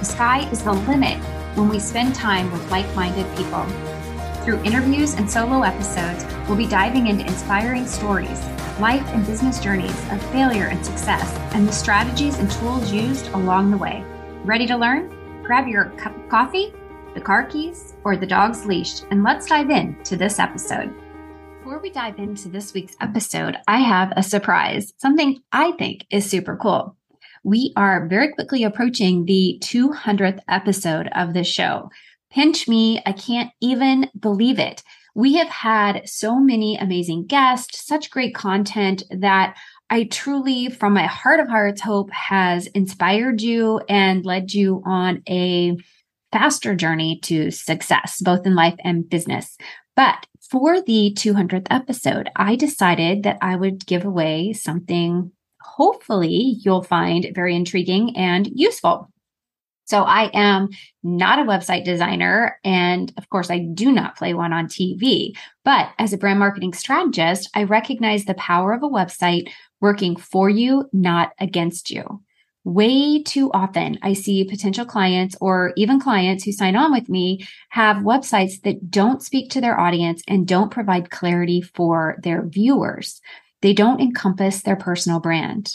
The sky is the limit when we spend time with like minded people. Through interviews and solo episodes, we'll be diving into inspiring stories, life and business journeys of failure and success, and the strategies and tools used along the way. Ready to learn? Grab your cup of coffee, the car keys, or the dog's leash, and let's dive in to this episode. Before we dive into this week's episode, I have a surprise, something I think is super cool we are very quickly approaching the 200th episode of the show. Pinch me, I can't even believe it. We have had so many amazing guests, such great content that I truly, from my heart of hearts, hope has inspired you and led you on a faster journey to success, both in life and business. But for the 200th episode, I decided that I would give away something hopefully you'll find very intriguing and useful. So I am not a website designer. And of course, I do not play one on TV. But as a brand marketing strategist, I recognize the power of a website working for you, not against you. Way too often, I see potential clients or even clients who sign on with me have websites that don't speak to their audience and don't provide clarity for their viewers. They don't encompass their personal brand.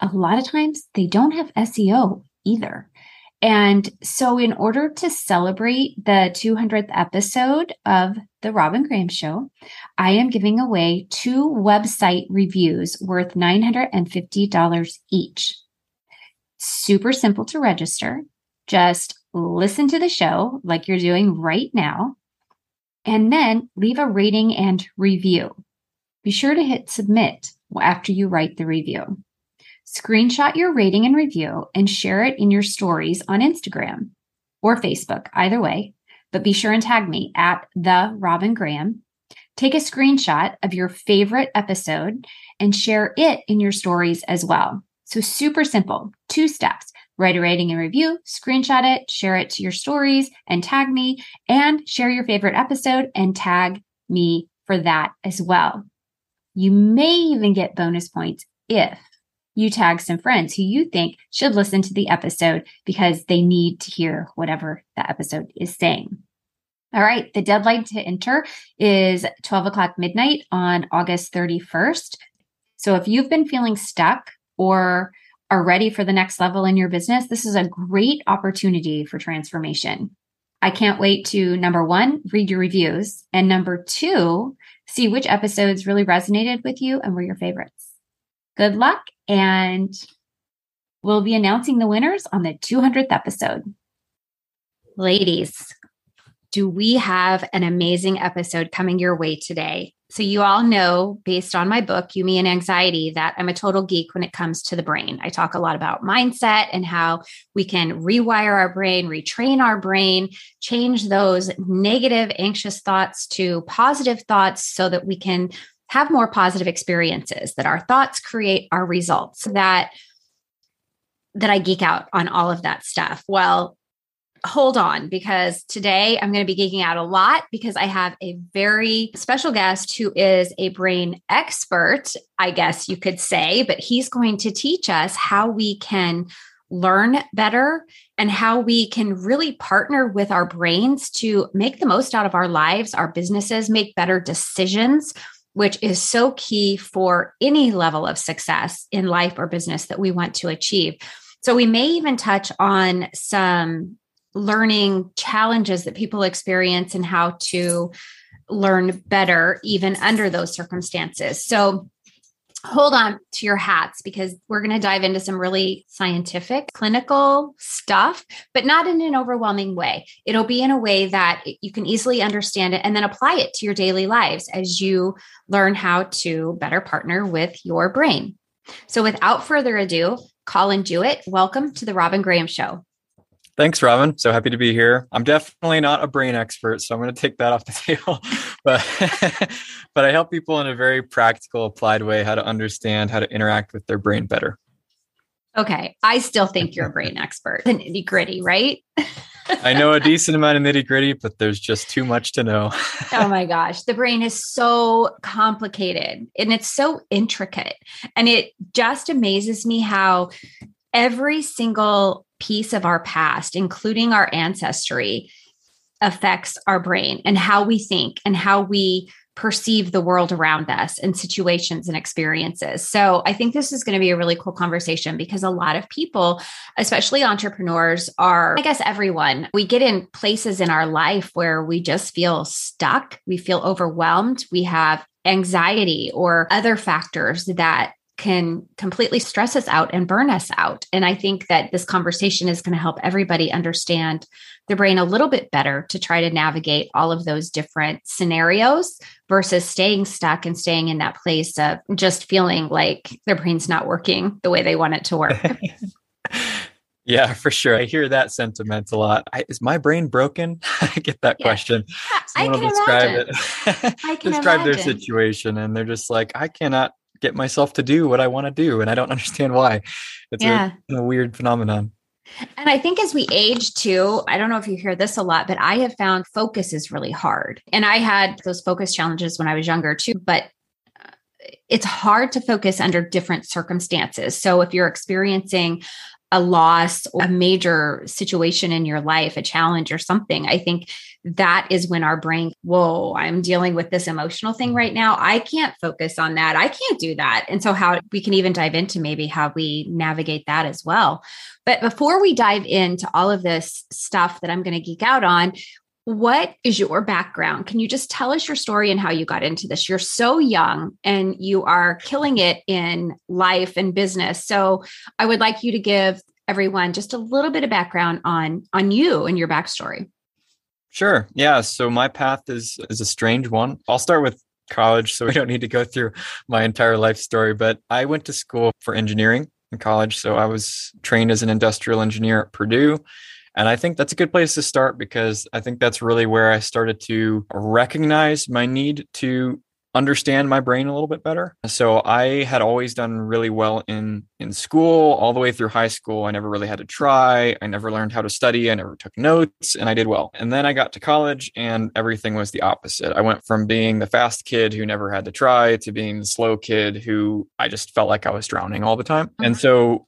A lot of times they don't have SEO either. And so, in order to celebrate the 200th episode of The Robin Graham Show, I am giving away two website reviews worth $950 each. Super simple to register. Just listen to the show like you're doing right now, and then leave a rating and review. Be sure to hit submit after you write the review. Screenshot your rating and review and share it in your stories on Instagram or Facebook, either way. But be sure and tag me at the Robin Graham. Take a screenshot of your favorite episode and share it in your stories as well. So super simple, two steps. Write a rating and review, screenshot it, share it to your stories and tag me and share your favorite episode and tag me for that as well. You may even get bonus points if you tag some friends who you think should listen to the episode because they need to hear whatever the episode is saying. All right, the deadline to enter is 12 o'clock midnight on August 31st. So if you've been feeling stuck or are ready for the next level in your business, this is a great opportunity for transformation. I can't wait to number one, read your reviews, and number two, see which episodes really resonated with you and were your favorites. Good luck, and we'll be announcing the winners on the 200th episode. Ladies, do we have an amazing episode coming your way today? So, you all know, based on my book, You, Me, and Anxiety, that I'm a total geek when it comes to the brain. I talk a lot about mindset and how we can rewire our brain, retrain our brain, change those negative, anxious thoughts to positive thoughts so that we can have more positive experiences, that our thoughts create our results, that that I geek out on all of that stuff. Well, hold on because today I'm going to be geeking out a lot because I have a very special guest who is a brain expert, I guess you could say, but he's going to teach us how we can learn better and how we can really partner with our brains to make the most out of our lives, our businesses, make better decisions. Which is so key for any level of success in life or business that we want to achieve. So, we may even touch on some learning challenges that people experience and how to learn better even under those circumstances. So hold on to your hats because we're going to dive into some really scientific clinical stuff but not in an overwhelming way. It'll be in a way that you can easily understand it and then apply it to your daily lives as you learn how to better partner with your brain. So without further ado Collin Jewett welcome to the robin graham show Thanks, Robin. So happy to be here. I'm definitely not a brain expert, so I'm going to take that off the table. but but I help people in a very practical, applied way how to understand how to interact with their brain better. Okay, I still think you're a brain expert. The nitty gritty, right? I know a decent amount of nitty gritty, but there's just too much to know. oh my gosh. The brain is so complicated and it's so intricate. And it just amazes me how every single piece of our past, including our ancestry, affects our brain and how we think and how we perceive the world around us and situations and experiences. So I think this is going to be a really cool conversation because a lot of people, especially entrepreneurs, are, I guess, everyone, we get in places in our life where we just feel stuck, we feel overwhelmed, we have anxiety or other factors that can completely stress us out and burn us out. And I think that this conversation is going to help everybody understand the brain a little bit better to try to navigate all of those different scenarios versus staying stuck and staying in that place of just feeling like their brain's not working the way they want it to work. yeah, for sure. I hear that sentiment a lot. I, is my brain broken? I get that yeah. question. Someone I can describe imagine. it. I can describe imagine. their situation, and they're just like, I cannot get myself to do what I want to do. And I don't understand why. It's yeah. a, a weird phenomenon. And I think as we age too, I don't know if you hear this a lot, but I have found focus is really hard. And I had those focus challenges when I was younger too, but uh, it's hard to focus under different circumstances. So if you're experiencing a loss or a major situation in your life, a challenge or something, I think that is when our brain, whoa, I'm dealing with this emotional thing right now. I can't focus on that. I can't do that. And so, how we can even dive into maybe how we navigate that as well. But before we dive into all of this stuff that I'm going to geek out on, what is your background? Can you just tell us your story and how you got into this? You're so young and you are killing it in life and business. So I would like you to give everyone just a little bit of background on on you and your backstory. Sure. Yeah. So my path is is a strange one. I'll start with college, so we don't need to go through my entire life story. But I went to school for engineering in college, so I was trained as an industrial engineer at Purdue. And I think that's a good place to start because I think that's really where I started to recognize my need to understand my brain a little bit better. So I had always done really well in in school all the way through high school. I never really had to try. I never learned how to study. I never took notes and I did well. And then I got to college and everything was the opposite. I went from being the fast kid who never had to try to being the slow kid who I just felt like I was drowning all the time. Mm-hmm. And so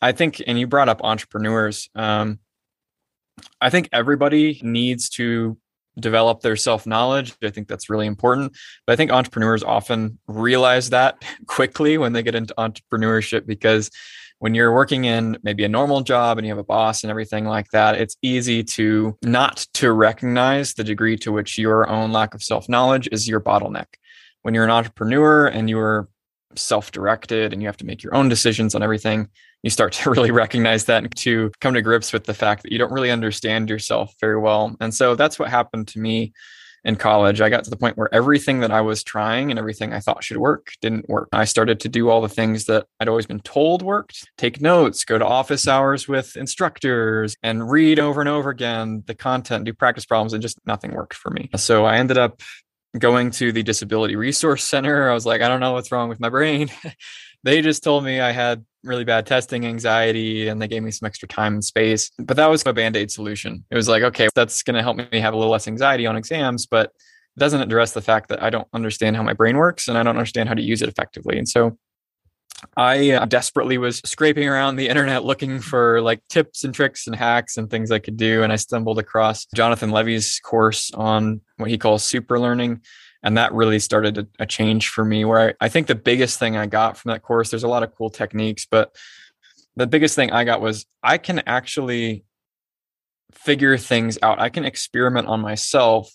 I think and you brought up entrepreneurs um, I think everybody needs to develop their self knowledge. I think that's really important. But I think entrepreneurs often realize that quickly when they get into entrepreneurship because when you're working in maybe a normal job and you have a boss and everything like that, it's easy to not to recognize the degree to which your own lack of self knowledge is your bottleneck. When you're an entrepreneur and you're self directed and you have to make your own decisions on everything, you start to really recognize that and to come to grips with the fact that you don't really understand yourself very well. And so that's what happened to me in college. I got to the point where everything that I was trying and everything I thought should work didn't work. I started to do all the things that I'd always been told worked take notes, go to office hours with instructors, and read over and over again the content, do practice problems, and just nothing worked for me. So I ended up going to the Disability Resource Center. I was like, I don't know what's wrong with my brain. they just told me I had really bad testing anxiety and they gave me some extra time and space. But that was a band aid solution. It was like, okay, that's going to help me have a little less anxiety on exams, but it doesn't address the fact that I don't understand how my brain works and I don't understand how to use it effectively. And so I uh, desperately was scraping around the internet looking for like tips and tricks and hacks and things I could do. And I stumbled across Jonathan Levi's course on what he calls super learning and that really started a, change for me where I, I think the biggest thing i got from that course there's a lot of cool techniques but the biggest thing i got was i can actually figure things out i can experiment on myself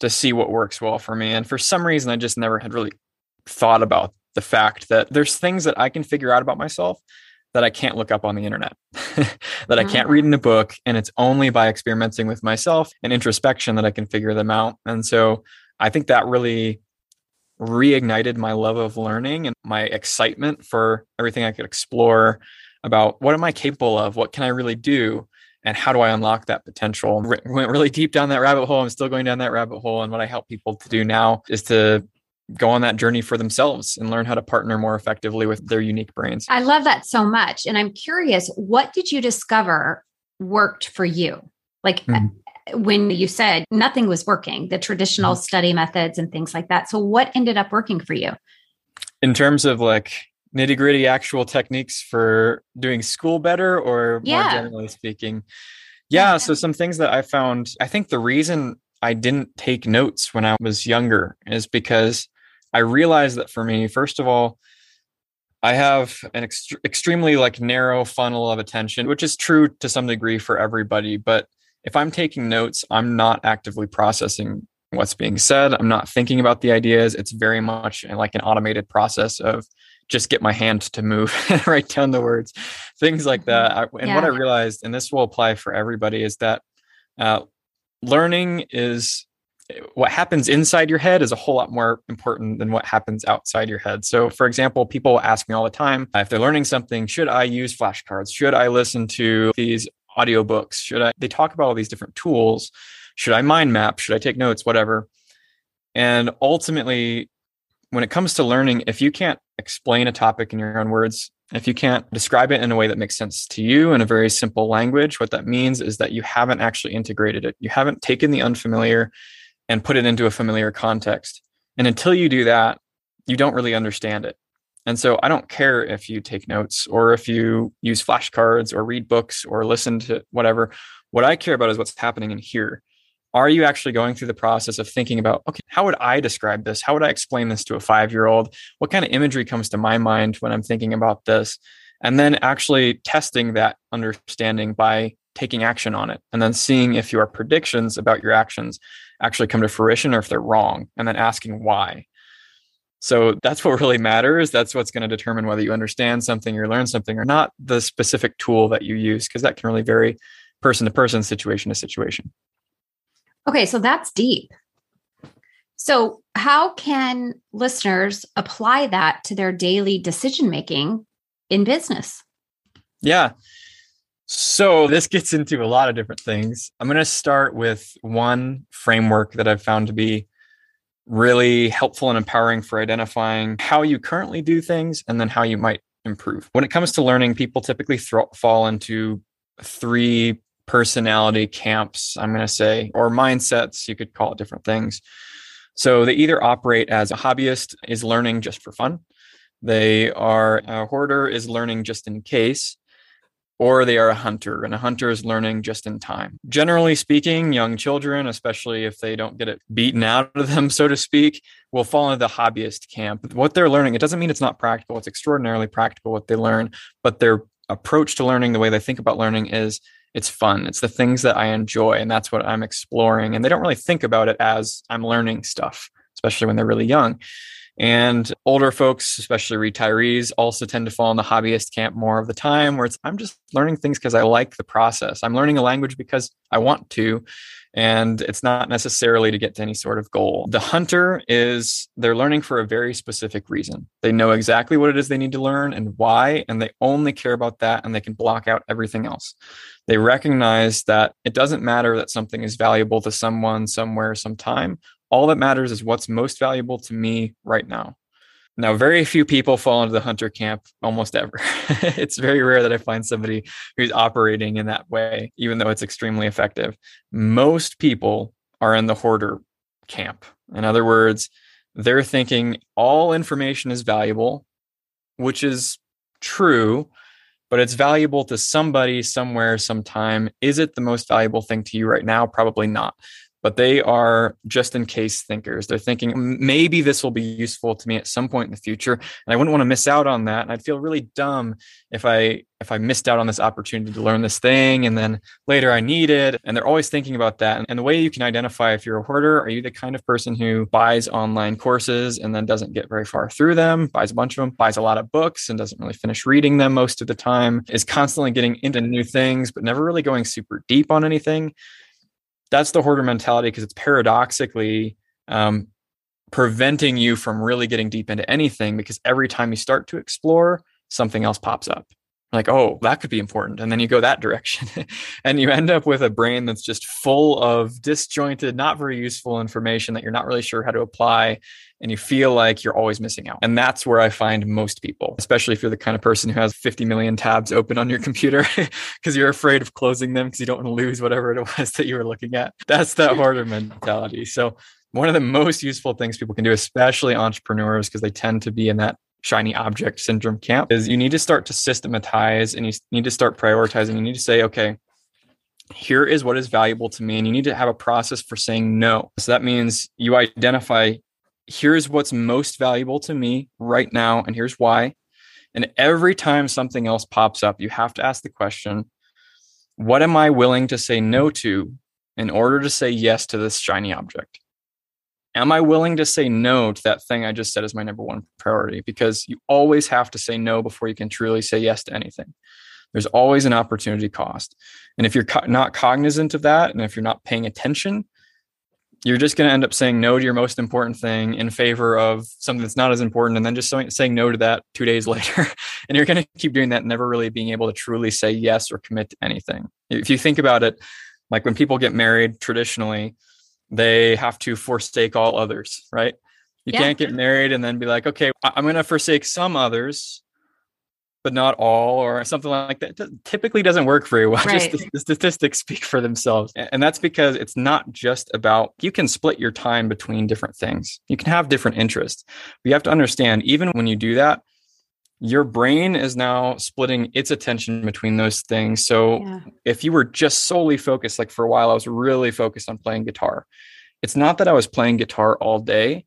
to see what works well for me and for some reason i just never had really thought about the fact that there's things that i can figure out about myself that I can't look up on the internet, that I can't read in a mm. book. And it's only by experimenting with myself and introspection that I can figure them out. And so I think that really reignited my love of learning and my excitement for everything I could explore about what am I capable of? What can I really do? and how do I unlock that potential? R- went really deep down that rabbit hole. I'm still going down that rabbit hole. And what I help people to do now is to go on that journey for themselves and learn how to partner more effectively with their unique brains. I love that so much. And I'm curious, what did you discover worked for you? Like mm-hmm. when you said nothing was working, the traditional mm-hmm. study methods and things like that. So, what ended up working for you? In terms of like nitty gritty actual techniques for doing school better, or yeah. more generally speaking? Yeah, yeah. So, some things that I found, I think the reason I didn't take notes when I was younger is because I realized that for me, first of all, I have an ext- extremely like narrow funnel of attention, which is true to some degree for everybody. But if I'm taking notes, I'm not actively processing what's being said. I'm not thinking about the ideas. It's very much like an automated process of just get my hand to move and write down the words, things like that. Mm-hmm. and yeah. what I realized, and this will apply for everybody, is that uh, learning is what happens inside your head is a whole lot more important than what happens outside your head. So, for example, people ask me all the time if they're learning something, should I use flashcards? Should I listen to these audiobooks? Should I? They talk about all these different tools. Should I mind map? Should I take notes? Whatever. And ultimately, when it comes to learning, if you can't explain a topic in your own words, if you can't describe it in a way that makes sense to you in a very simple language, what that means is that you haven't actually integrated it. You haven't taken the unfamiliar and put it into a familiar context. And until you do that, you don't really understand it. And so I don't care if you take notes or if you use flashcards or read books or listen to whatever. What I care about is what's happening in here. Are you actually going through the process of thinking about, okay, how would I describe this? How would I explain this to a five year old? What kind of imagery comes to my mind when I'm thinking about this? And then actually testing that understanding by taking action on it. And then seeing if your predictions about your actions actually come to fruition or if they're wrong and then asking why. So that's what really matters. That's what's going to determine whether you understand something or learn something or not the specific tool that you use because that can really vary person to person situation to situation. Okay so that's deep. So how can listeners apply that to their daily decision making in business? Yeah so this gets into a lot of different things. I'm going to start with one framework that I've found to be really helpful and empowering for identifying how you currently do things and then how you might improve. When it comes to learning, people typically fall into three personality camps, I'm going to say, or mindsets, you could call it different things. So they either operate as a hobbyist is learning just for fun. They are a hoarder is learning just in case or they are a hunter, and a hunter is learning just in time. Generally speaking, young children, especially if they don't get it beaten out of them, so to speak, will fall into the hobbyist camp. What they're learning, it doesn't mean it's not practical, it's extraordinarily practical what they learn, but their approach to learning, the way they think about learning is it's fun. It's the things that I enjoy, and that's what I'm exploring. And they don't really think about it as I'm learning stuff, especially when they're really young. And older folks, especially retirees, also tend to fall in the hobbyist camp more of the time, where it's I'm just learning things because I like the process. I'm learning a language because I want to. And it's not necessarily to get to any sort of goal. The hunter is they're learning for a very specific reason. They know exactly what it is they need to learn and why, and they only care about that and they can block out everything else. They recognize that it doesn't matter that something is valuable to someone, somewhere, sometime. All that matters is what's most valuable to me right now. Now, very few people fall into the hunter camp almost ever. it's very rare that I find somebody who's operating in that way, even though it's extremely effective. Most people are in the hoarder camp. In other words, they're thinking all information is valuable, which is true, but it's valuable to somebody somewhere sometime. Is it the most valuable thing to you right now? Probably not but they are just in case thinkers. They're thinking maybe this will be useful to me at some point in the future, and I wouldn't want to miss out on that. And I'd feel really dumb if I if I missed out on this opportunity to learn this thing, and then later I need it. And they're always thinking about that. And the way you can identify if you're a hoarder, are you the kind of person who buys online courses and then doesn't get very far through them, buys a bunch of them, buys a lot of books and doesn't really finish reading them most of the time, is constantly getting into new things but never really going super deep on anything? That's the hoarder mentality because it's paradoxically um, preventing you from really getting deep into anything because every time you start to explore, something else pops up. Like, oh, that could be important. And then you go that direction and you end up with a brain that's just full of disjointed, not very useful information that you're not really sure how to apply. And you feel like you're always missing out. And that's where I find most people, especially if you're the kind of person who has 50 million tabs open on your computer because you're afraid of closing them because you don't want to lose whatever it was that you were looking at. That's that hoarder mentality. So, one of the most useful things people can do, especially entrepreneurs, because they tend to be in that shiny object syndrome camp is you need to start to systematize and you need to start prioritizing. You need to say, okay, here is what is valuable to me. And you need to have a process for saying no. So that means you identify here's what's most valuable to me right now, and here's why. And every time something else pops up, you have to ask the question what am I willing to say no to in order to say yes to this shiny object? Am I willing to say no to that thing I just said is my number one priority? Because you always have to say no before you can truly say yes to anything. There's always an opportunity cost. And if you're co- not cognizant of that, and if you're not paying attention, you're just going to end up saying no to your most important thing in favor of something that's not as important. And then just saying no to that two days later. and you're going to keep doing that, never really being able to truly say yes or commit to anything. If you think about it, like when people get married traditionally, they have to forsake all others, right? You yeah. can't get married and then be like, okay, I'm going to forsake some others, but not all, or something like that. It typically doesn't work very well. Right. Just the, the statistics speak for themselves. And that's because it's not just about, you can split your time between different things. You can have different interests. But you have to understand, even when you do that, your brain is now splitting its attention between those things. So yeah. if you were just solely focused, like for a while, I was really focused on playing guitar. It's not that I was playing guitar all day,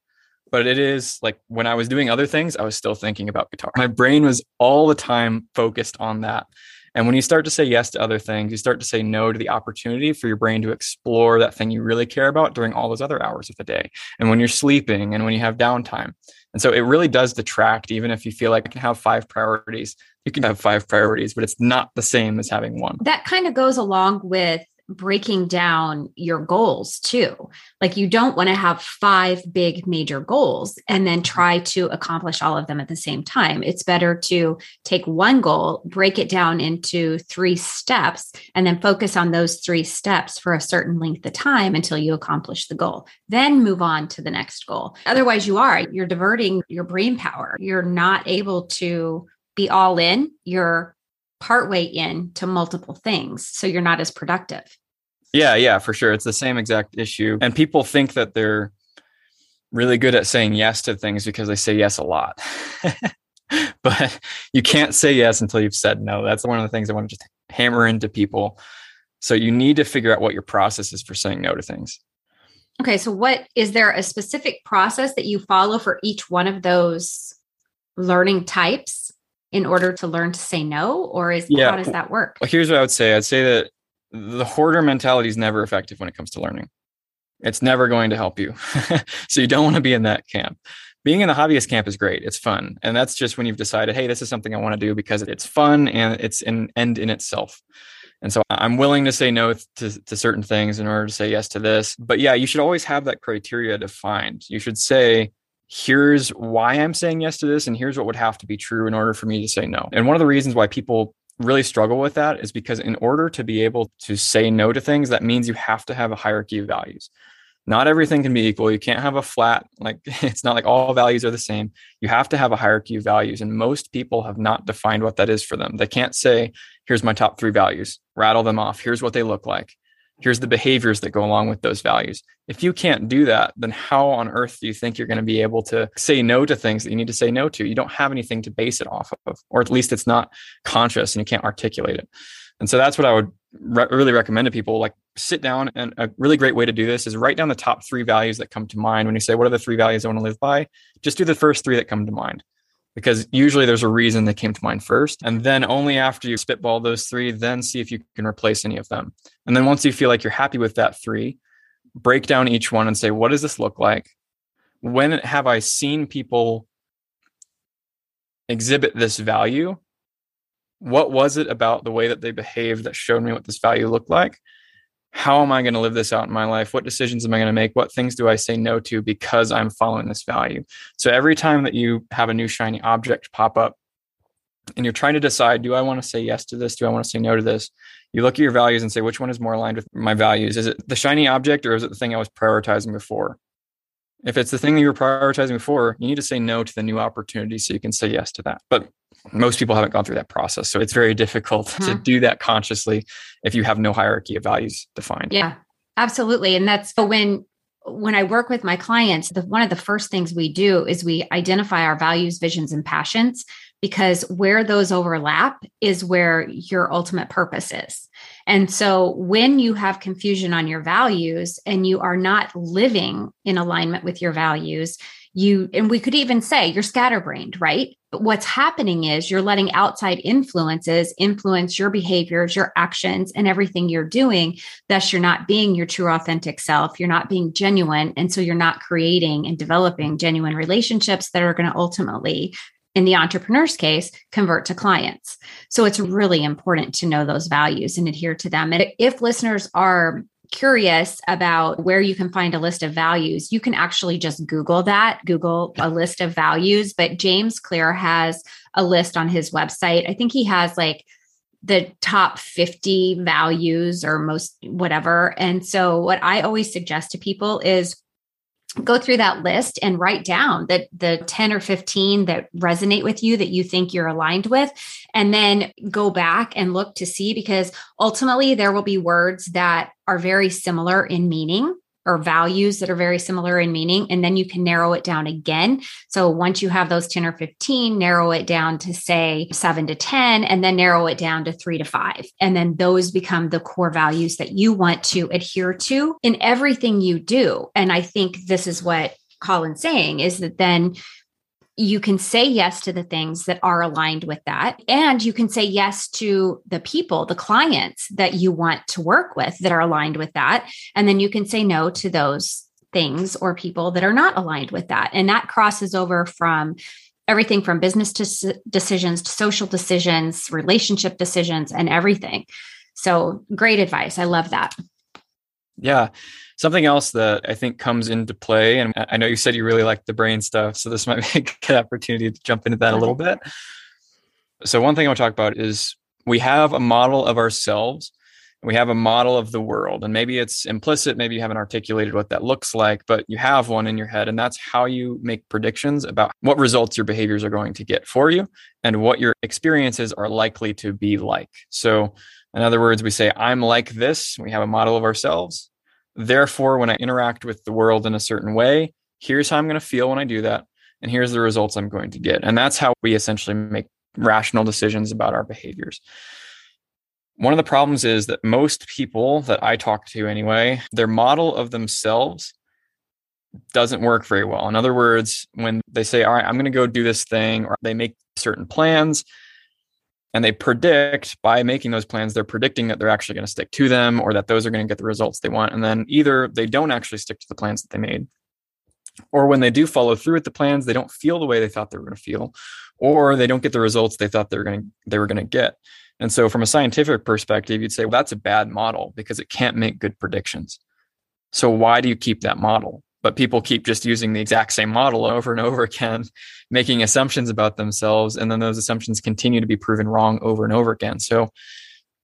but it is like when I was doing other things, I was still thinking about guitar. My brain was all the time focused on that. And when you start to say yes to other things, you start to say no to the opportunity for your brain to explore that thing you really care about during all those other hours of the day. And when you're sleeping and when you have downtime. And so it really does detract, even if you feel like I can have five priorities, you can have five priorities, but it's not the same as having one. That kind of goes along with breaking down your goals too. Like you don't want to have five big major goals and then try to accomplish all of them at the same time. It's better to take one goal, break it down into three steps, and then focus on those three steps for a certain length of time until you accomplish the goal. Then move on to the next goal. Otherwise, you are, you're diverting your brain power. You're not able to be all in. You're partway in to multiple things. So you're not as productive. Yeah, yeah, for sure. It's the same exact issue. And people think that they're really good at saying yes to things because they say yes a lot. but you can't say yes until you've said no. That's one of the things I want to just hammer into people. So you need to figure out what your process is for saying no to things. Okay, so what is there a specific process that you follow for each one of those learning types? In order to learn to say no or is yeah. how does that work? well, here's what i would say. I'd say that the hoarder mentality is never effective when it comes to learning. It's never going to help you. So you don't want to be in that camp. Being in the hobbyist camp is great. It's fun. And that's just when you've decided hey this is something i want to do because it's fun and it's an end in itself. And so i'm willing to say no to, to certain things in order to say yes to this. But yeah you should always have that criteria defined. You should say here's why I'm saying yes to this, and here's what would have to be true in order for me to say no. And one of the reasons why people really struggle with that is because in order to be able to say no to things, that means you have to have a hierarchy of values. Not everything can be equal. You can't have a flat, like, it's not like all values are the same. You have to have a hierarchy of values. And most people have not defined what that is for them. They can't say, here's my top three values, rattle them off. Here's what they look like here's the behaviors that go along with those values. If you can't do that, then how on earth do you think you're going to be able to say no to things that you need to say no to? You don't have anything to base it off of, or at least it's not conscious and you can't articulate it. And so that's what I would re- really recommend to people like sit down and a really great way to do this is write down the top 3 values that come to mind when you say what are the 3 values I want to live by? Just do the first 3 that come to mind because usually there's a reason that came to mind first. And then only after you spitball those three, then see if you can replace any of them. And then once you feel like you're happy with that three, break down each one and say, what does this look like? When have I seen people exhibit this value? What was it about the way that they behaved that showed me what this value looked like? How am I going to live this out in my life? What decisions am I going to make? What things do I say no to because I'm following this value? So every time that you have a new shiny object pop up, and you're trying to decide do I want to say yes to this? Do I want to say no to this? You look at your values and say, which one is more aligned with my values? Is it the shiny object or is it the thing I was prioritizing before? If it's the thing that you were prioritizing before, you need to say no to the new opportunity so you can say yes to that. But most people haven't gone through that process. So it's very difficult mm-hmm. to do that consciously if you have no hierarchy of values defined. Yeah, absolutely. And that's when when I work with my clients, the, one of the first things we do is we identify our values, visions, and passions because where those overlap is where your ultimate purpose is. And so when you have confusion on your values and you are not living in alignment with your values, you, and we could even say you're scatterbrained, right? But what's happening is you're letting outside influences influence your behaviors, your actions, and everything you're doing. Thus, you're not being your true, authentic self. You're not being genuine. And so you're not creating and developing genuine relationships that are going to ultimately in the entrepreneur's case, convert to clients. So it's really important to know those values and adhere to them. And if listeners are curious about where you can find a list of values, you can actually just Google that, Google a list of values. But James Clear has a list on his website. I think he has like the top 50 values or most whatever. And so, what I always suggest to people is go through that list and write down the the 10 or 15 that resonate with you that you think you're aligned with. And then go back and look to see because ultimately there will be words that are very similar in meaning or values that are very similar in meaning. And then you can narrow it down again. So once you have those 10 or 15, narrow it down to say seven to 10, and then narrow it down to three to five. And then those become the core values that you want to adhere to in everything you do. And I think this is what Collin's saying is that then you can say yes to the things that are aligned with that. And you can say yes to the people, the clients that you want to work with that are aligned with that. And then you can say no to those things or people that are not aligned with that. And that crosses over from everything from business to decisions to social decisions, relationship decisions, and everything. So great advice. I love that. Yeah. Something else that I think comes into play, and I know you said you really like the brain stuff, so this might be a good opportunity to jump into that a little bit. So, one thing I want to talk about is we have a model of ourselves, we have a model of the world, and maybe it's implicit, maybe you haven't articulated what that looks like, but you have one in your head, and that's how you make predictions about what results your behaviors are going to get for you and what your experiences are likely to be like. So, in other words, we say, I'm like this. We have a model of ourselves. Therefore, when I interact with the world in a certain way, here's how I'm going to feel when I do that. And here's the results I'm going to get. And that's how we essentially make rational decisions about our behaviors. One of the problems is that most people that I talk to, anyway, their model of themselves doesn't work very well. In other words, when they say, All right, I'm going to go do this thing, or they make certain plans, and they predict by making those plans they're predicting that they're actually going to stick to them or that those are going to get the results they want. And then either they don't actually stick to the plans that they made or when they do follow through with the plans they don't feel the way they thought they were going to feel or they don't get the results they thought they were going to they were going to get. And so from a scientific perspective you'd say well that's a bad model because it can't make good predictions. So why do you keep that model but people keep just using the exact same model over and over again, making assumptions about themselves. And then those assumptions continue to be proven wrong over and over again. So,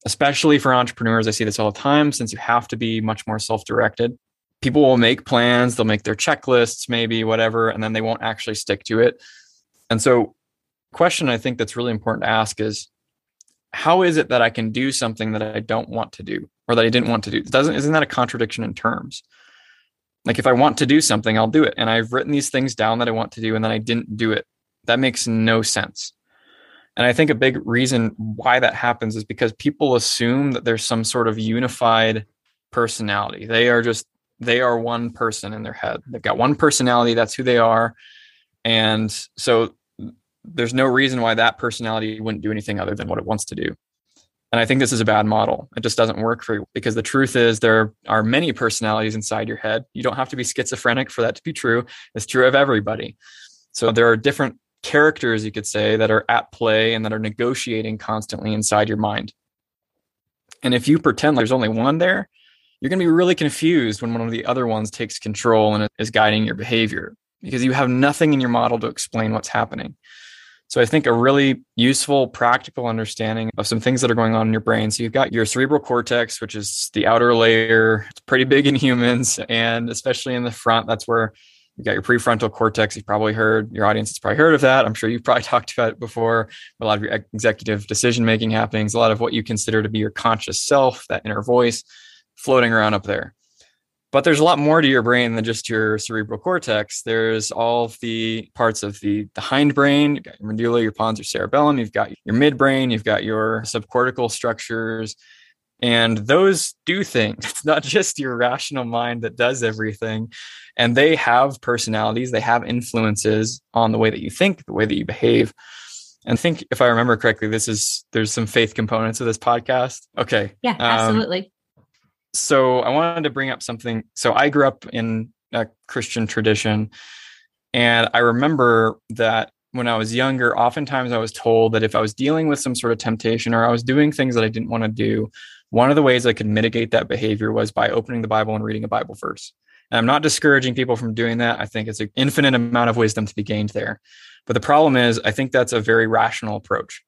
especially for entrepreneurs, I see this all the time since you have to be much more self directed. People will make plans, they'll make their checklists, maybe whatever, and then they won't actually stick to it. And so, question I think that's really important to ask is how is it that I can do something that I don't want to do or that I didn't want to do? Doesn't isn't that a contradiction in terms? Like if I want to do something, I'll do it. And I've written these things down that I want to do and then I didn't do it. That makes no sense. And I think a big reason why that happens is because people assume that there's some sort of unified personality. They are just they are one person in their head. They've got one personality, that's who they are. And so there's no reason why that personality wouldn't do anything other than what it wants to do. And I think this is a bad model. It just doesn't work for you because the truth is there are many personalities inside your head. You don't have to be schizophrenic for that to be true. It's true of everybody. So there are different characters, you could say, that are at play and that are negotiating constantly inside your mind. And if you pretend there's only one there, you're going to be really confused when one of the other ones takes control and is guiding your behavior because you have nothing in your model to explain what's happening. So I think a really useful, practical understanding of some things that are going on in your brain. So you've got your cerebral cortex, which is the outer layer. It's pretty big in humans, and especially in the front, that's where you've got your prefrontal cortex. You've probably heard your audience has probably heard of that. I'm sure you've probably talked about it before. A lot of your executive decision making happenings, a lot of what you consider to be your conscious self, that inner voice, floating around up there. But there's a lot more to your brain than just your cerebral cortex. There's all of the parts of the, the hindbrain. You've got your medulla, your pons, your cerebellum. You've got your midbrain. You've got your subcortical structures. And those do things. It's not just your rational mind that does everything. And they have personalities, they have influences on the way that you think, the way that you behave. And I think if I remember correctly, this is there's some faith components of this podcast. Okay. Yeah, um, absolutely. Um, so I wanted to bring up something. So I grew up in a Christian tradition, and I remember that when I was younger, oftentimes I was told that if I was dealing with some sort of temptation or I was doing things that I didn't want to do, one of the ways I could mitigate that behavior was by opening the Bible and reading a Bible verse. And I'm not discouraging people from doing that. I think it's an infinite amount of wisdom to be gained there. But the problem is, I think that's a very rational approach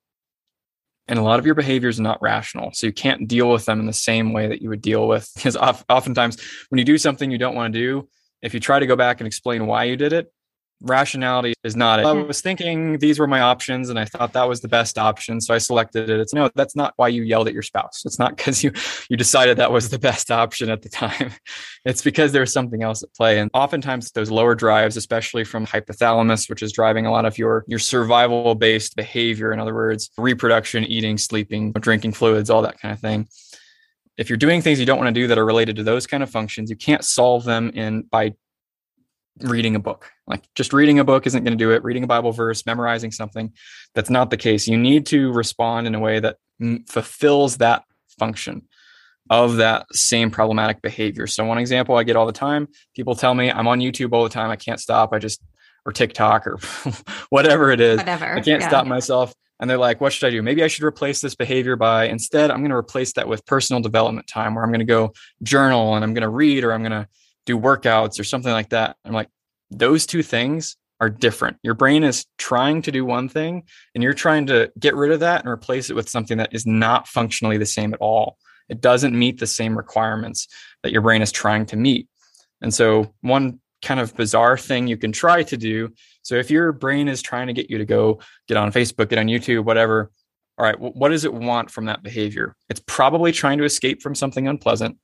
and a lot of your behavior is not rational so you can't deal with them in the same way that you would deal with because oftentimes when you do something you don't want to do if you try to go back and explain why you did it rationality is not it. I was thinking these were my options and I thought that was the best option. So I selected it. It's no, that's not why you yelled at your spouse. It's not because you you decided that was the best option at the time. It's because there was something else at play. And oftentimes those lower drives, especially from hypothalamus, which is driving a lot of your your survival based behavior, in other words, reproduction, eating, sleeping, drinking fluids, all that kind of thing if you're doing things you don't want to do that are related to those kind of functions, you can't solve them in by reading a book. Like just reading a book isn't going to do it. Reading a Bible verse, memorizing something, that's not the case. You need to respond in a way that mm, fulfills that function of that same problematic behavior. So one example I get all the time, people tell me I'm on YouTube all the time. I can't stop. I just or TikTok or whatever it is. Whatever. I can't yeah. stop myself. And they're like, what should I do? Maybe I should replace this behavior by instead, I'm going to replace that with personal development time where I'm going to go journal and I'm going to read or I'm going to do workouts or something like that. I'm like, those two things are different. Your brain is trying to do one thing and you're trying to get rid of that and replace it with something that is not functionally the same at all. It doesn't meet the same requirements that your brain is trying to meet. And so, one kind of bizarre thing you can try to do. So, if your brain is trying to get you to go get on Facebook, get on YouTube, whatever, all right, what does it want from that behavior? It's probably trying to escape from something unpleasant.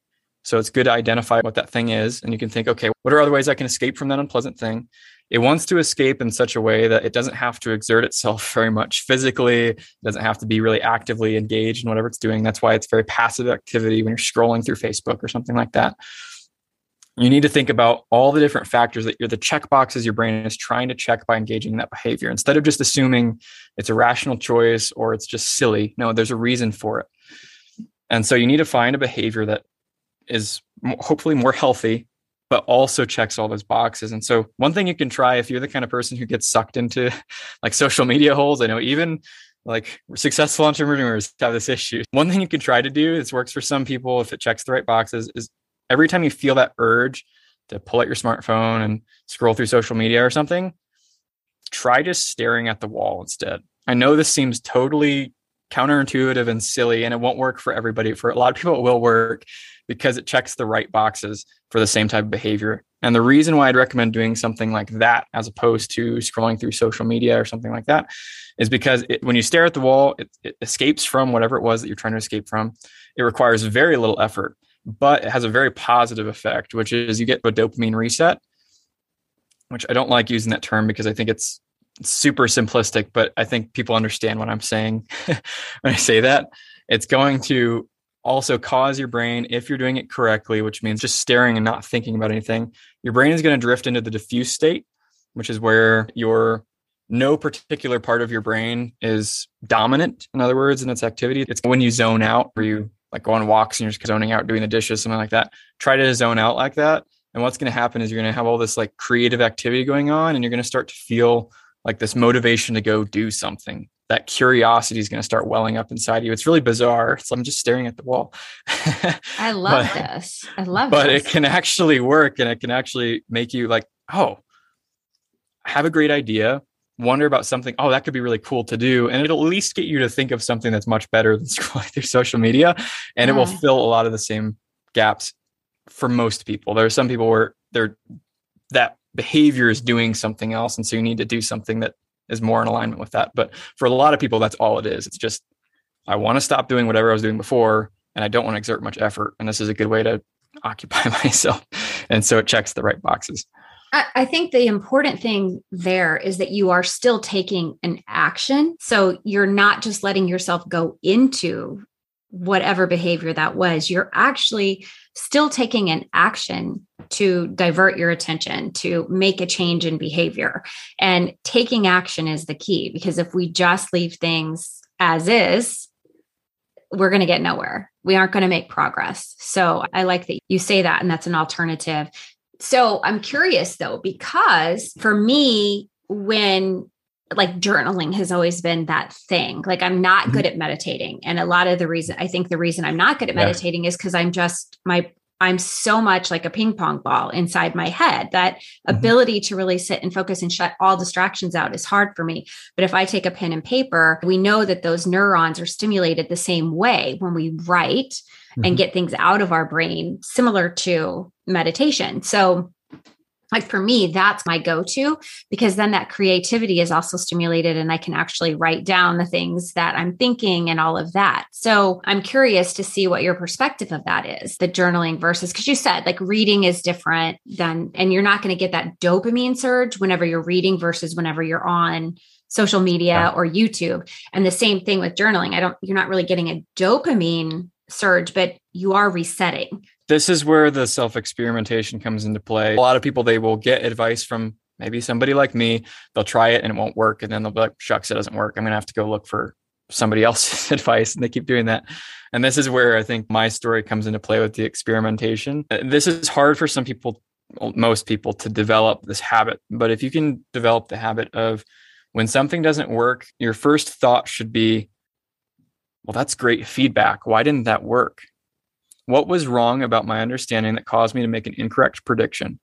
So it's good to identify what that thing is. And you can think, okay, what are other ways I can escape from that unpleasant thing? It wants to escape in such a way that it doesn't have to exert itself very much physically. It doesn't have to be really actively engaged in whatever it's doing. That's why it's very passive activity when you're scrolling through Facebook or something like that. You need to think about all the different factors that you're the check boxes your brain is trying to check by engaging in that behavior instead of just assuming it's a rational choice or it's just silly. No, there's a reason for it. And so you need to find a behavior that is hopefully more healthy but also checks all those boxes. And so one thing you can try if you're the kind of person who gets sucked into like social media holes, I know even like successful entrepreneurs have this issue. One thing you can try to do, this works for some people if it checks the right boxes, is every time you feel that urge to pull out your smartphone and scroll through social media or something, try just staring at the wall instead. I know this seems totally counterintuitive and silly and it won't work for everybody. For a lot of people, it will work because it checks the right boxes for the same type of behavior. And the reason why I'd recommend doing something like that as opposed to scrolling through social media or something like that is because it, when you stare at the wall, it, it escapes from whatever it was that you're trying to escape from. It requires very little effort, but it has a very positive effect, which is you get a dopamine reset, which I don't like using that term because I think it's super simplistic, but I think people understand what I'm saying when I say that. It's going to also cause your brain, if you're doing it correctly, which means just staring and not thinking about anything, your brain is going to drift into the diffuse state, which is where your no particular part of your brain is dominant, in other words, in its activity. It's when you zone out, or you like go on walks and you're just zoning out doing the dishes, something like that. Try to zone out like that. And what's going to happen is you're going to have all this like creative activity going on and you're going to start to feel like this motivation to go do something that curiosity is going to start welling up inside you. It's really bizarre. So I'm just staring at the wall. I love but, this. I love this. but this. it can actually work and it can actually make you like, oh, have a great idea. wonder about something, oh, that could be really cool to do. And it'll at least get you to think of something that's much better than scrolling through social media. And yeah. it will fill a lot of the same gaps for most people. There are some people where they're that behavior is doing something else. And so you need to do something that is more in alignment with that. But for a lot of people, that's all it is. It's just, I want to stop doing whatever I was doing before and I don't want to exert much effort. And this is a good way to occupy myself. And so it checks the right boxes. I think the important thing there is that you are still taking an action. So you're not just letting yourself go into whatever behavior that was. You're actually still taking an action to divert your attention, to make a change in behavior. And taking action is the key because if we just leave things as is, we're going to get nowhere. We aren't going to make progress. So I like that you say that, and that's an alternative so I'm curious though, because for me, when like journaling has always been that thing, like I'm not mm-hmm. good at meditating. And a lot of the reason I think the reason I'm not good at yeah. meditating is because I'm just my I'm so much like a ping pong ball inside my head that mm-hmm. ability to really sit and focus and shut all distractions out is hard for me. But if I take a pen and paper, we know that those neurons are stimulated the same way when we write mm-hmm. and get things out of our brain, similar to meditation. So, like for me, that's my go to because then that creativity is also stimulated and I can actually write down the things that I'm thinking and all of that. So I'm curious to see what your perspective of that is the journaling versus, because you said like reading is different than, and you're not going to get that dopamine surge whenever you're reading versus whenever you're on social media yeah. or YouTube. And the same thing with journaling. I don't, you're not really getting a dopamine surge, but you are resetting. This is where the self experimentation comes into play. A lot of people, they will get advice from maybe somebody like me. They'll try it and it won't work. And then they'll be like, shucks, it doesn't work. I'm going to have to go look for somebody else's advice. And they keep doing that. And this is where I think my story comes into play with the experimentation. Uh, this is hard for some people, most people, to develop this habit. But if you can develop the habit of when something doesn't work, your first thought should be, well, that's great feedback. Why didn't that work? What was wrong about my understanding that caused me to make an incorrect prediction?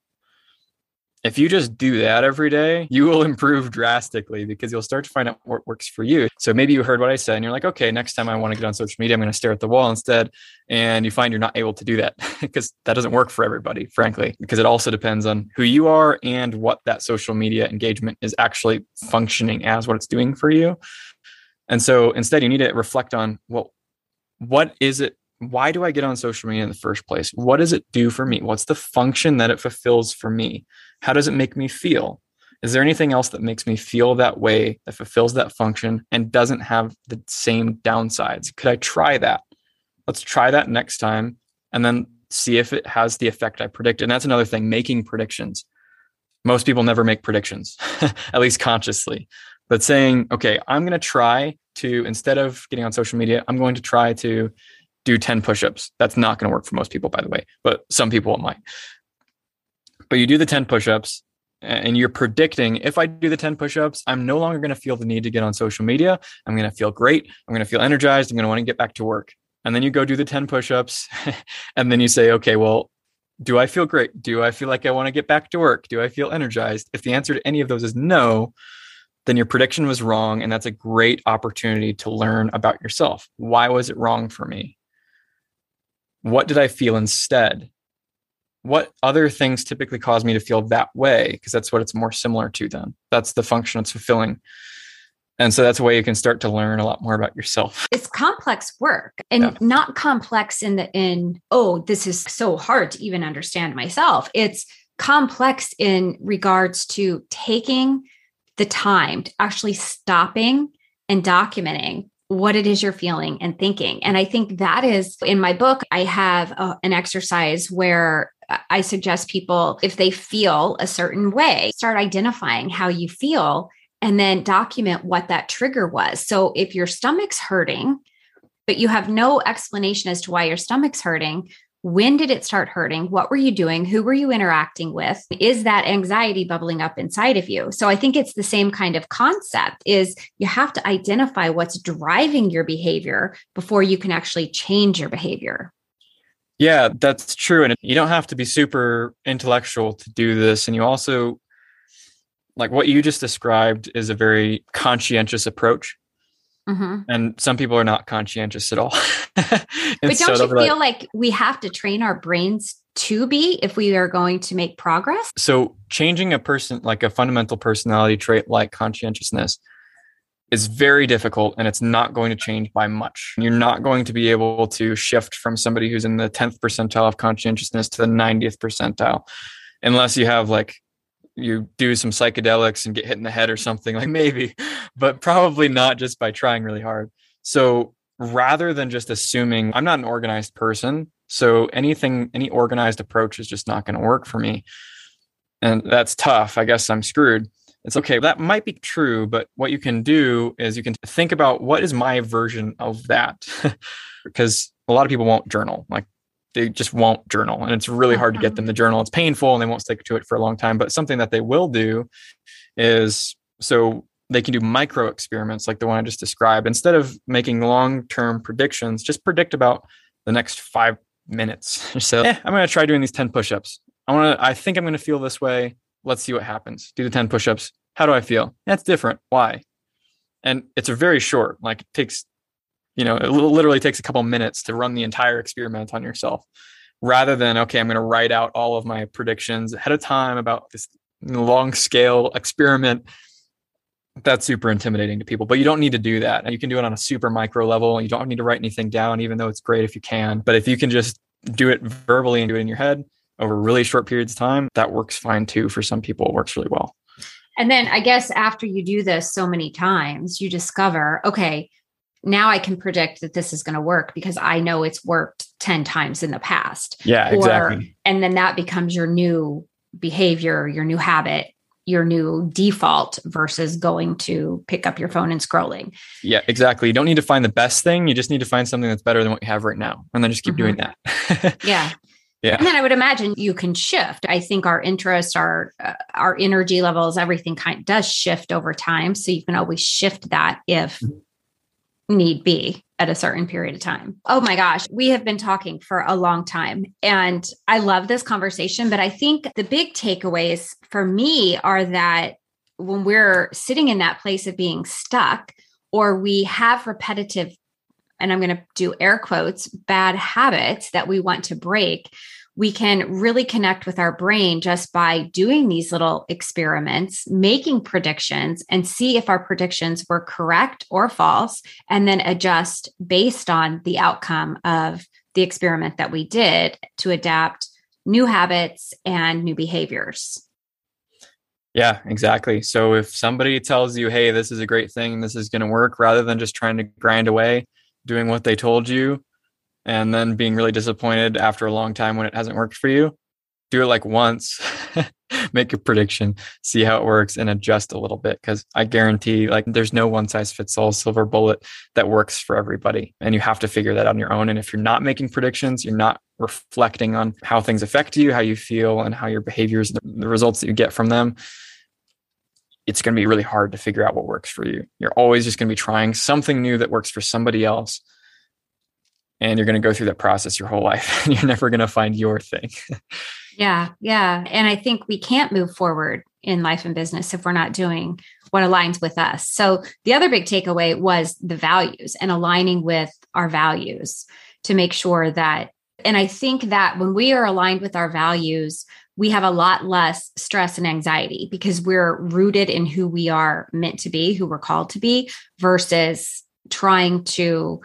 If you just do that every day, you will improve drastically because you'll start to find out what works for you. So maybe you heard what I said and you're like, okay, next time I want to get on social media, I'm going to stare at the wall instead. And you find you're not able to do that because that doesn't work for everybody, frankly, because it also depends on who you are and what that social media engagement is actually functioning as, what it's doing for you. And so instead, you need to reflect on well, what is it? Why do I get on social media in the first place? What does it do for me? What's the function that it fulfills for me? How does it make me feel? Is there anything else that makes me feel that way, that fulfills that function, and doesn't have the same downsides? Could I try that? Let's try that next time and then see if it has the effect I predicted. And that's another thing making predictions. Most people never make predictions, at least consciously but saying, okay, I'm going to try to, instead of getting on social media, I'm going to try to do 10 push ups. That's not going to work for most people, by the way, but some people it might. But you do the 10 push ups and you're predicting if I do the 10 push ups, I'm no longer going to feel the need to get on social media. I'm going to feel great. I'm going to feel energized. I'm going to want to get back to work. And then you go do the 10 push ups and then you say, okay, well, do I feel great? Do I feel like I want to get back to work? Do I feel energized? If the answer to any of those is no, then your prediction was wrong. And that's a great opportunity to learn about yourself. Why was it wrong for me? What did I feel instead? What other things typically cause me to feel that way? Because that's what it's more similar to then. That's the function it's fulfilling. And so that's a way you can start to learn a lot more about yourself. It's complex work and yeah. not complex in the in, oh, this is so hard to even understand myself. It's complex in regards to taking the time to actually stopping and documenting what it is you're feeling and thinking. And I think that is in my book, I have a, an exercise where I suggest people, if they feel a certain way, start identifying how you feel and then document what that trigger was. So if your stomach's hurting, but you have no explanation as to why your stomach's hurting, when did it start hurting? What were you doing? Who were you interacting with? Is that anxiety bubbling up inside of you? So I think it's the same kind of concept is you have to identify what's driving your behavior before you can actually change your behavior. Yeah, that's true and you don't have to be super intellectual to do this and you also like what you just described is a very conscientious approach. Mm-hmm. And some people are not conscientious at all. but don't so you feel like, like we have to train our brains to be if we are going to make progress? So, changing a person, like a fundamental personality trait like conscientiousness, is very difficult and it's not going to change by much. You're not going to be able to shift from somebody who's in the 10th percentile of conscientiousness to the 90th percentile unless you have like you do some psychedelics and get hit in the head or something like maybe but probably not just by trying really hard. So rather than just assuming i'm not an organized person so anything any organized approach is just not going to work for me. And that's tough. I guess i'm screwed. It's okay that might be true but what you can do is you can think about what is my version of that? Because a lot of people won't journal like they just won't journal and it's really hard to get them to journal it's painful and they won't stick to it for a long time but something that they will do is so they can do micro experiments like the one i just described instead of making long term predictions just predict about the next five minutes so eh, i'm going to try doing these 10 push-ups i want to i think i'm going to feel this way let's see what happens. Do the 10 push ups. How do I feel? That's different. Why? And it's a very short, like it takes, you know, it literally takes a couple minutes to run the entire experiment on yourself rather than, okay, I'm going to write out all of my predictions ahead of time about this long scale experiment. That's super intimidating to people, but you don't need to do that. And you can do it on a super micro level. You don't need to write anything down, even though it's great if you can. But if you can just do it verbally and do it in your head, over really short periods of time, that works fine too. For some people, it works really well. And then I guess after you do this so many times, you discover, okay, now I can predict that this is going to work because I know it's worked 10 times in the past. Yeah, or, exactly. And then that becomes your new behavior, your new habit, your new default versus going to pick up your phone and scrolling. Yeah, exactly. You don't need to find the best thing. You just need to find something that's better than what you have right now. And then just keep mm-hmm. doing that. yeah. Yeah. And then I would imagine you can shift. I think our interests, our uh, our energy levels, everything kind of does shift over time. So you can always shift that if mm-hmm. Need be at a certain period of time. Oh my gosh, we have been talking for a long time and I love this conversation, but I think the big takeaways for me are that when we're sitting in that place of being stuck or we have repetitive and I'm going to do air quotes, bad habits that we want to break, we can really connect with our brain just by doing these little experiments, making predictions, and see if our predictions were correct or false, and then adjust based on the outcome of the experiment that we did to adapt new habits and new behaviors. Yeah, exactly. So if somebody tells you, hey, this is a great thing, this is going to work, rather than just trying to grind away, doing what they told you and then being really disappointed after a long time when it hasn't worked for you do it like once make a prediction see how it works and adjust a little bit because i guarantee like there's no one size fits all silver bullet that works for everybody and you have to figure that out on your own and if you're not making predictions you're not reflecting on how things affect you how you feel and how your behaviors the results that you get from them it's going to be really hard to figure out what works for you. You're always just going to be trying something new that works for somebody else. And you're going to go through that process your whole life and you're never going to find your thing. yeah. Yeah. And I think we can't move forward in life and business if we're not doing what aligns with us. So the other big takeaway was the values and aligning with our values to make sure that and I think that when we are aligned with our values, we have a lot less stress and anxiety because we're rooted in who we are meant to be, who we're called to be, versus trying to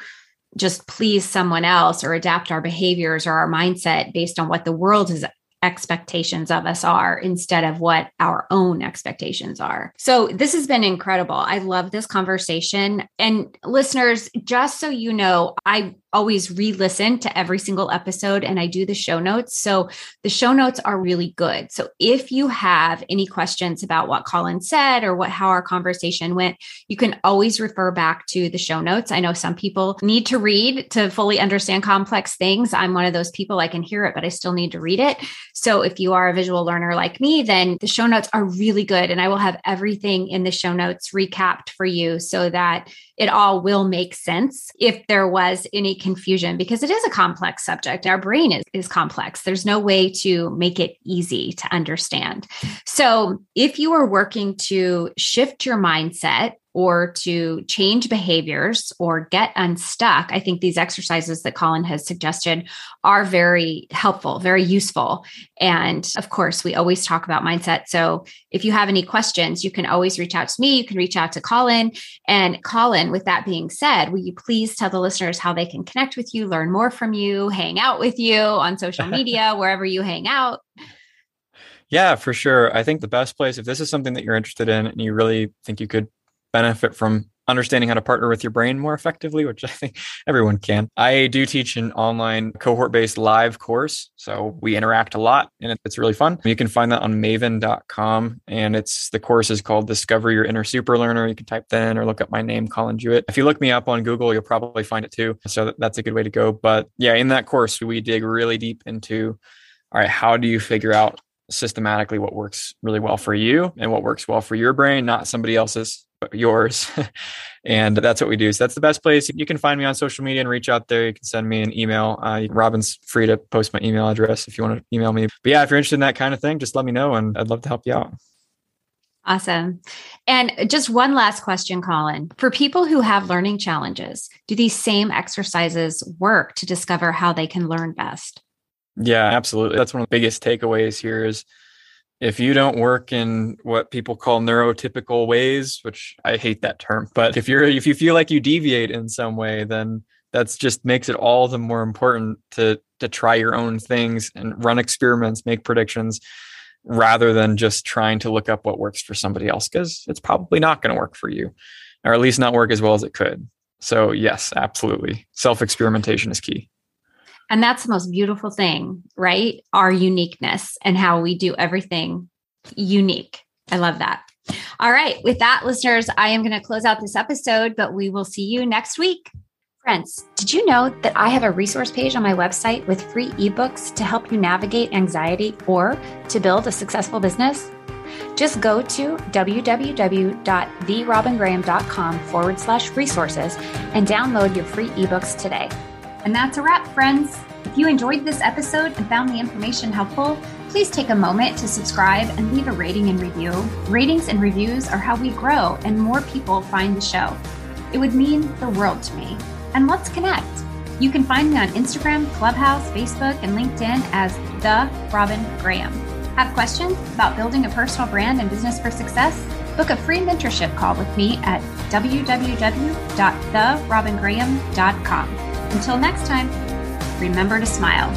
just please someone else or adapt our behaviors or our mindset based on what the world's expectations of us are instead of what our own expectations are. So, this has been incredible. I love this conversation. And listeners, just so you know, I always re listen to every single episode and I do the show notes. So the show notes are really good. So if you have any questions about what Collin said or what how our conversation went, you can always refer back to the show notes. I know some people need to read to fully understand complex things. I'm one of those people I can hear it, but I still need to read it. So if you are a visual learner like me, then the show notes are really good. And I will have everything in the show notes recapped for you so that it all will make sense. If there was any confusion because it is a complex subject. Our brain is, is complex. There's no way to make it easy to understand. So, if you are working to shift your mindset or to change behaviors or get unstuck, I think these exercises that Collin has suggested are very helpful, very useful. And of course, we always talk about mindset. So if you have any questions, you can always reach out to me. You can reach out to Collin. And Collin, with that being said, will you please tell the listeners how they can connect with you, learn more from you, hang out with you on social media, wherever you hang out? Yeah, for sure. I think the best place, if this is something that you're interested in and you really think you could benefit from understanding how to partner with your brain more effectively, which I think everyone can. I do teach an online cohort based live course. So we interact a lot and it's really fun. You can find that on maven.com. And it's the course is called Discover Your Inner Super Learner. You can type that in or look up my name, Collin Jewett. If you look me up on Google, you'll probably find it too. So that's a good way to go. But yeah, in that course, we dig really deep into all right, how do you figure out systematically what works really well for you and what works well for your brain, not somebody else's yours. and that's what we do. So that's the best place. You can find me on social media and reach out there. You can send me an email. Uh, Robin's free to post my email address if you want to email me. But yeah, if you're interested in that kind of thing, just let me know and I'd love to help you out. Awesome. And just one last question, Collin. For people who have learning challenges, do these same exercises work to discover how they can learn best? Yeah, absolutely. That's one of the biggest takeaways here is if you don't work in what people call neurotypical ways which i hate that term but if you're if you feel like you deviate in some way then that's just makes it all the more important to to try your own things and run experiments make predictions rather than just trying to look up what works for somebody else because it's probably not going to work for you or at least not work as well as it could. So yes absolutely. Self experimentation is key and that's the most beautiful thing, right? Our uniqueness and how we do everything unique. I love that. All right. With that, listeners, I am going to close out this episode, but we will see you next week. Friends, did you know that I have a resource page on my website with free ebooks to help you navigate anxiety or to build a successful business? Just go to www.therobingraham.com forward slash resources and download your free ebooks today. And that's a wrap, friends. If you enjoyed this episode and found the information helpful, please take a moment to subscribe and leave a rating and review. Ratings and reviews are how we grow and more people find the show. It would mean the world to me. And let's connect. You can find me on Instagram, Clubhouse, Facebook, and LinkedIn as The Robin Graham. Have questions about building a personal brand and business for success? Book a free mentorship call with me at www.therobingraham.com. Until next time, remember to smile.